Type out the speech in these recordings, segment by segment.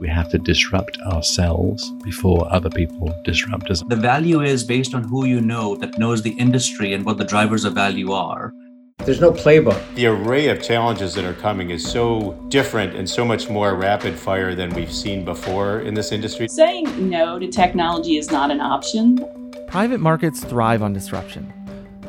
We have to disrupt ourselves before other people disrupt us. The value is based on who you know that knows the industry and what the drivers of value are. There's no playbook. The array of challenges that are coming is so different and so much more rapid fire than we've seen before in this industry. Saying no to technology is not an option. Private markets thrive on disruption.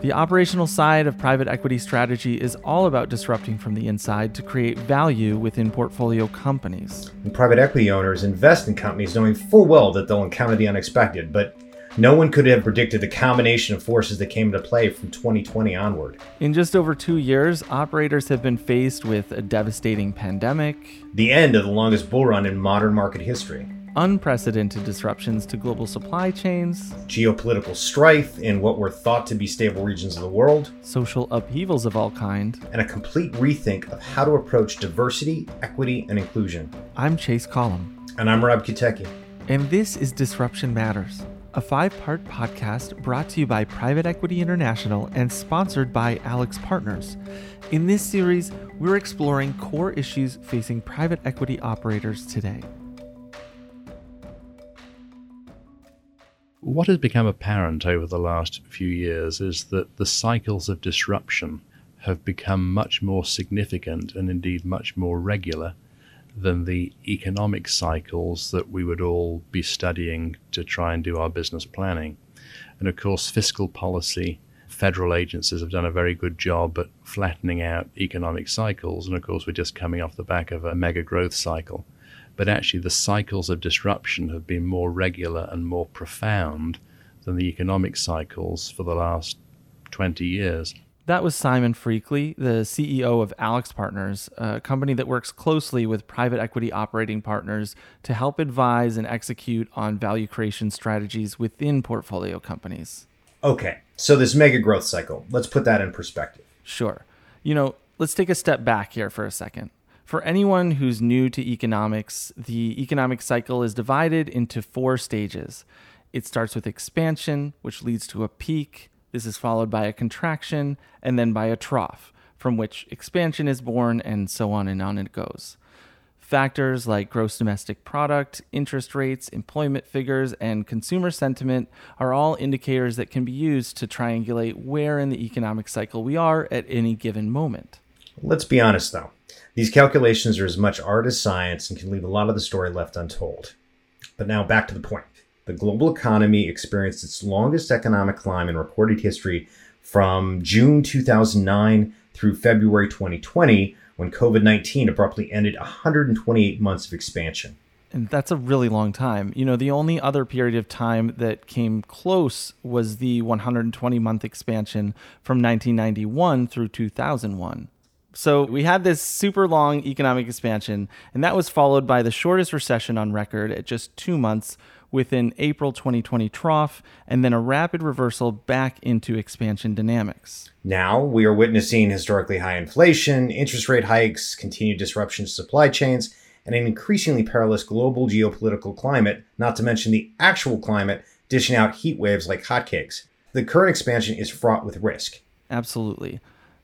The operational side of private equity strategy is all about disrupting from the inside to create value within portfolio companies. And private equity owners invest in companies knowing full well that they'll encounter the unexpected, but no one could have predicted the combination of forces that came into play from 2020 onward. In just over two years, operators have been faced with a devastating pandemic, the end of the longest bull run in modern market history, unprecedented disruptions to global supply chains, geopolitical strife in what were thought to be stable regions of the world, social upheavals of all kind, and a complete rethink of how to approach diversity, equity, and inclusion. I'm Chase Collum. And I'm Rob Kotecki. And this is Disruption Matters, a five part podcast brought to you by Private Equity International and sponsored by AlixPartners. In this series, we're exploring core issues facing private equity operators today. What has become apparent over the last few years is that the cycles of disruption have become much more significant and indeed much more regular than the economic cycles that we would all be studying to try and do our business planning. And of course, fiscal policy, federal agencies have done a very good job at flattening out economic cycles. And of course, we're just coming off the back of a mega growth cycle but actually the cycles of disruption have been more regular and more profound than the economic cycles for the last 20 years. That was Simon Freakley, the CEO of AlixPartners, a company that works closely with private equity operating partners to help advise and execute on value creation strategies within portfolio companies. Okay, so this mega growth cycle, let's put that in perspective. Sure. You know, let's take a step back here for a second. For anyone who's new to economics, the economic cycle is divided into four stages. It starts with expansion, which leads to a peak. This is followed by a contraction and then by a trough, from which expansion is born, and so on and on it goes. Factors like gross domestic product, interest rates, employment figures, and consumer sentiment are all indicators that can be used to triangulate where in the economic cycle we are at any given moment. Let's be honest though. These calculations are as much art as science and can leave a lot of the story left untold. But now back to the point. The global economy experienced its longest economic climb in recorded history from June 2009 through February 2020 when COVID 19 abruptly ended 128 months of expansion. And that's a really long time. You know, the only other period of time that came close was the 120 month expansion from 1991 through 2001. So we had this super long economic expansion, and that was followed by the shortest recession on record at just two months with an April 2020 trough, and then a rapid reversal back into expansion dynamics. Now we are witnessing historically high inflation, interest rate hikes, continued disruption to supply chains, and an increasingly perilous global geopolitical climate, not to mention the actual climate dishing out heat waves like hotcakes. The current expansion is fraught with risk. Absolutely.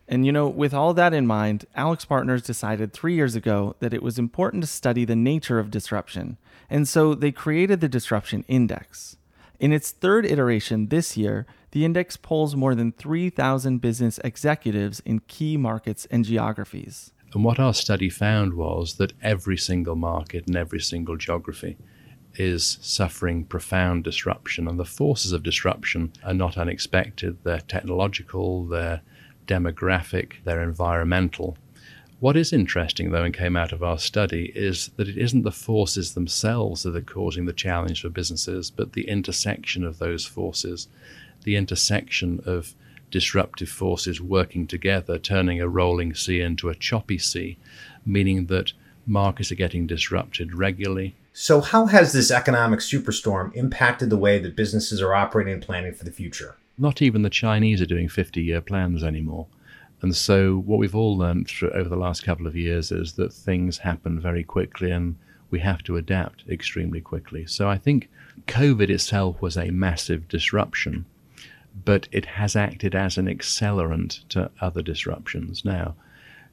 And you know, with all that in mind, AlixPartners decided three years ago that it was important to study the nature of disruption. And so they created the Disruption Index. In its third iteration this year, the index polls more than 3,000 business executives in key markets and geographies. And what our study found was that every single market and every single geography is suffering profound disruption. And the forces of disruption are not unexpected, they're technological, they're demographic, they're environmental. What is interesting, though, and came out of our study, is that it isn't the forces themselves that are causing the challenge for businesses, but the intersection of those forces, the intersection of disruptive forces working together, turning a rolling sea into a choppy sea, meaning that markets are getting disrupted regularly. So, how has this economic superstorm impacted the way that businesses are operating and planning for the future? Not even the Chinese are doing 50 year plans anymore. And so, what we've all learned through, over the last couple of years is that things happen very quickly and we have to adapt extremely quickly. So, I think COVID itself was a massive disruption, but it has acted as an accelerant to other disruptions. Now,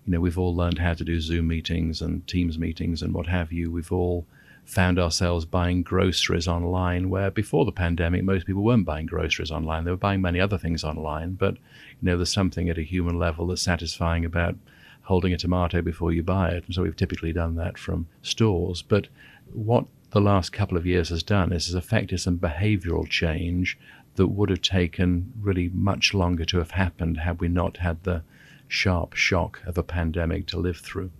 You know, we've all learned how to do Zoom meetings and Teams meetings and what have you. We've all found ourselves buying groceries online where before the pandemic most people weren't buying groceries online. They were buying many other things online but you know there's something at a human level that's satisfying about holding a tomato before you buy it. And so we've typically done that from stores. But what the last couple of years has done is has affected some behavioral change that would have taken really much longer to have happened had we not had the sharp shock of a pandemic to live through.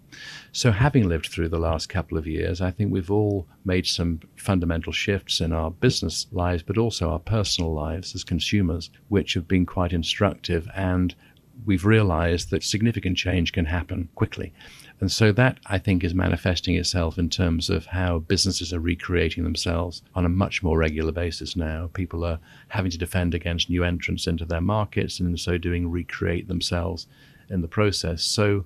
So, having lived through the last couple of years, I think we've all made some fundamental shifts in our business lives, but also our personal lives as consumers, which have been quite instructive. And we've realized that significant change can happen quickly. And so that, I think, is manifesting itself in terms of how businesses are recreating themselves on a much more regular basis now. People are having to defend against new entrants into their markets and in so doing recreate themselves in the process. So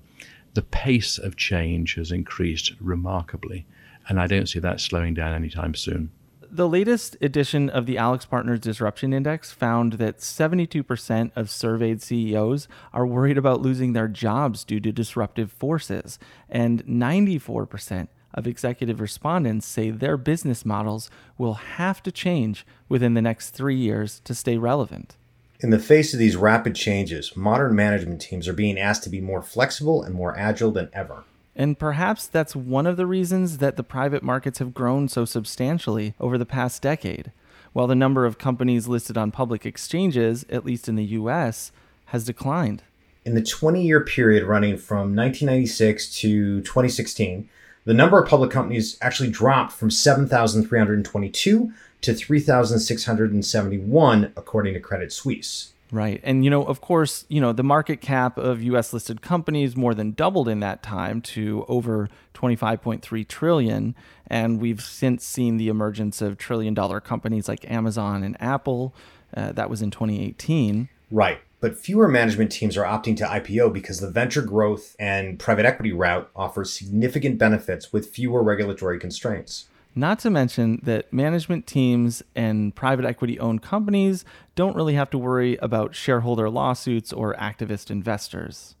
the pace of change has increased remarkably. And I don't see that slowing down anytime soon. The latest edition of the AlixPartners Disruption Index found that 72% of surveyed CEOs are worried about losing their jobs due to disruptive forces, and 94% of executive respondents say their business models will have to change within the next three years to stay relevant. In the face of these rapid changes, modern management teams are being asked to be more flexible and more agile than ever. And perhaps that's one of the reasons that the private markets have grown so substantially over the past decade. While the number of companies listed on public exchanges, at least in the US, has declined. In the 20 year period running from 1996 to 2016, the number of public companies actually dropped from 7,322 to 3,671, according to Credit Suisse. Right. And, you know, of course, you know, the market cap of US listed companies more than doubled in that time to over 25.3 trillion. And we've since seen the emergence of trillion dollar companies like Amazon and Apple. Uh, that was in 2018. Right. But fewer management teams are opting to IPO because the venture growth and private equity route offers significant benefits with fewer regulatory constraints. Not to mention that management teams and private equity owned companies don't really have to worry about shareholder lawsuits or activist investors.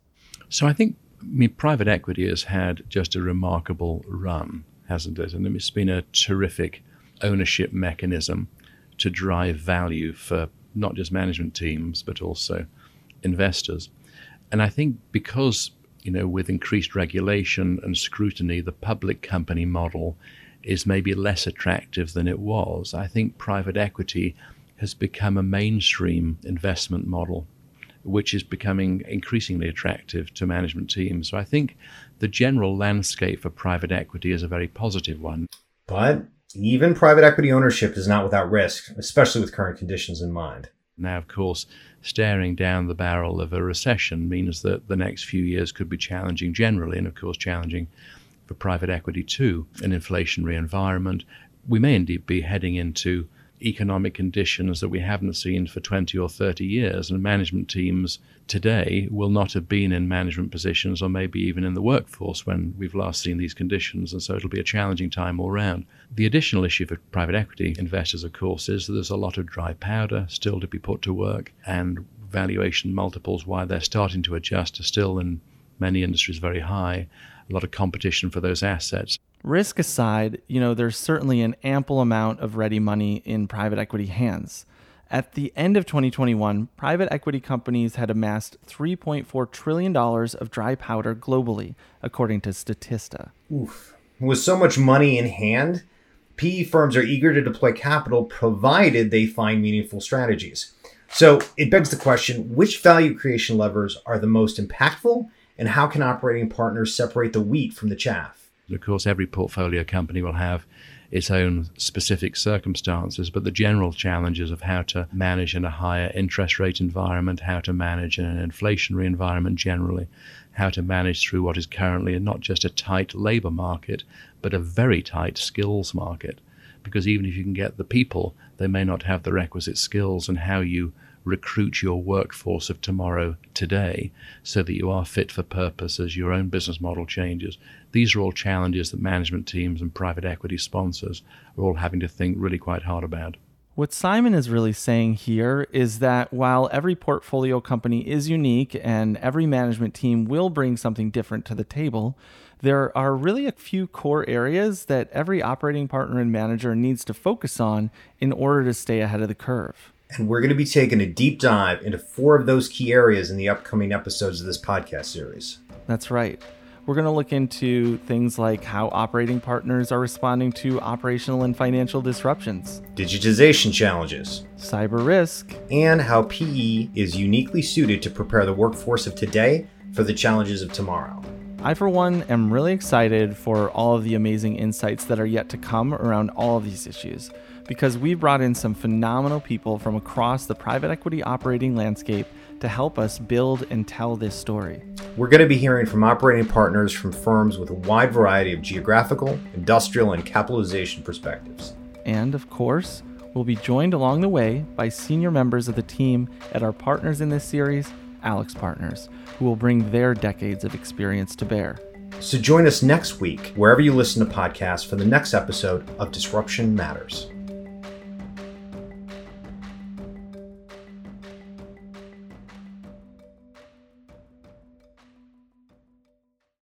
So I think I mean, private equity has had just a remarkable run, hasn't it? And it's been a terrific ownership mechanism to drive value for not just management teams, but also investors. And I think because, you know, with increased regulation and scrutiny, the public company model is maybe less attractive than it was. I think private equity has become a mainstream investment model, which is becoming increasingly attractive to management teams. So I think the general landscape for private equity is a very positive one. But even private equity ownership is not without risk, especially with current conditions in mind. Now, of course, staring down the barrel of a recession means that the next few years could be challenging generally, and of course, challenging for private equity too, an inflationary environment. We may indeed be heading into economic conditions that we haven't seen for 20 or 30 years, and management teams today will not have been in management positions or maybe even in the workforce when we've last seen these conditions, and so it'll be a challenging time all round. The additional issue for private equity investors, of course, is that there's a lot of dry powder still to be put to work, and valuation multiples, while they're starting to adjust, are still in many industries very high a lot of competition for those assets. Risk aside, you know, there's certainly an ample amount of ready money in private equity hands. At the end of 2021, private equity companies had amassed $3.4 trillion of dry powder globally, according to Statista. Oof. With so much money in hand, PE firms are eager to deploy capital provided they find meaningful strategies. So it begs the question which value creation levers are the most impactful and how can operating partners separate the wheat from the chaff? Of course, every portfolio company will have its own specific circumstances, but the general challenges of how to manage in a higher interest rate environment, how to manage in an inflationary environment generally, how to manage through what is currently not just a tight labor market, but a very tight skills market. Because even if you can get the people, they may not have the requisite skills, and how you recruit your workforce of tomorrow today so that you are fit for purpose as your own business model changes. These are all challenges that management teams and private equity sponsors are all having to think really quite hard about. What Simon is really saying here is that while every portfolio company is unique and every management team will bring something different to the table, there are really a few core areas that every operating partner and manager needs to focus on in order to stay ahead of the curve. And we're going to be taking a deep dive into four of those key areas in the upcoming episodes of this podcast series. That's right. We're going to look into things like how operating partners are responding to operational and financial disruptions, digitization challenges, cyber risk, and how PE is uniquely suited to prepare the workforce of today for the challenges of tomorrow. I, for one, am really excited for all of the amazing insights that are yet to come around all of these issues because we brought in some phenomenal people from across the private equity operating landscape to help us build and tell this story. We're going to be hearing from operating partners from firms with a wide variety of geographical, industrial, and capitalization perspectives. And of course, we'll be joined along the way by senior members of the team at our partners in this series, AlixPartners, who will bring their decades of experience to bear. So join us next week, wherever you listen to podcasts, for the next episode of Disruption Matters.